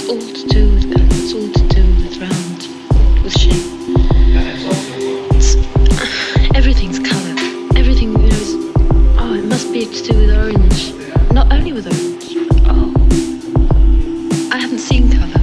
It's all to do with that. It's all to do with round, with shape. It's, everything's color. Everything is. Oh, it must be to do with orange. Not only with orange. Oh, I haven't seen color.